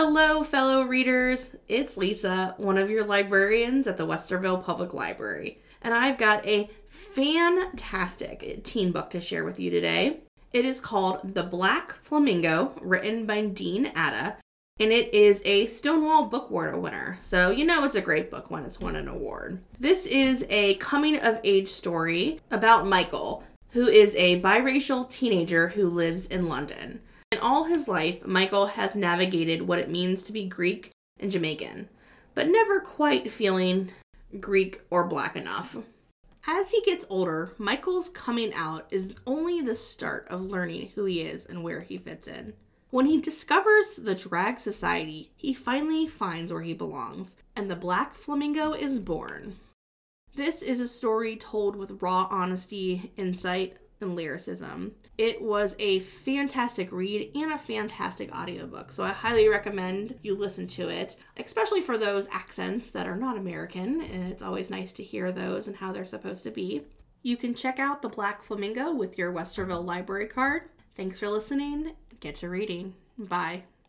Hello, fellow readers. It's Lisa, one of your librarians at the Westerville Public Library, and I've got a fantastic teen book to share with you today. It is called The Black Flamingo, written by Dean Atta, and it is a Stonewall Book Award winner. So you know it's a great book when it's won an award. This is a coming of age story about Michael, who is a biracial teenager who lives in London. In all his life, Michael has navigated what it means to be Greek and Jamaican, but never quite feeling Greek or black enough. As he gets older, Michael's coming out is only the start of learning who he is and where he fits in. When he discovers the drag society, he finally finds where he belongs, and the Black Flamingo is born. This is a story told with raw honesty, insight, and lyricism. It was a fantastic read and a fantastic audiobook, so I highly recommend you listen to it, especially for those accents that are not American. It's always nice to hear those and how they're supposed to be. You can check out The Black Flamingo with your Westerville library card. Thanks for listening. Get to reading. Bye.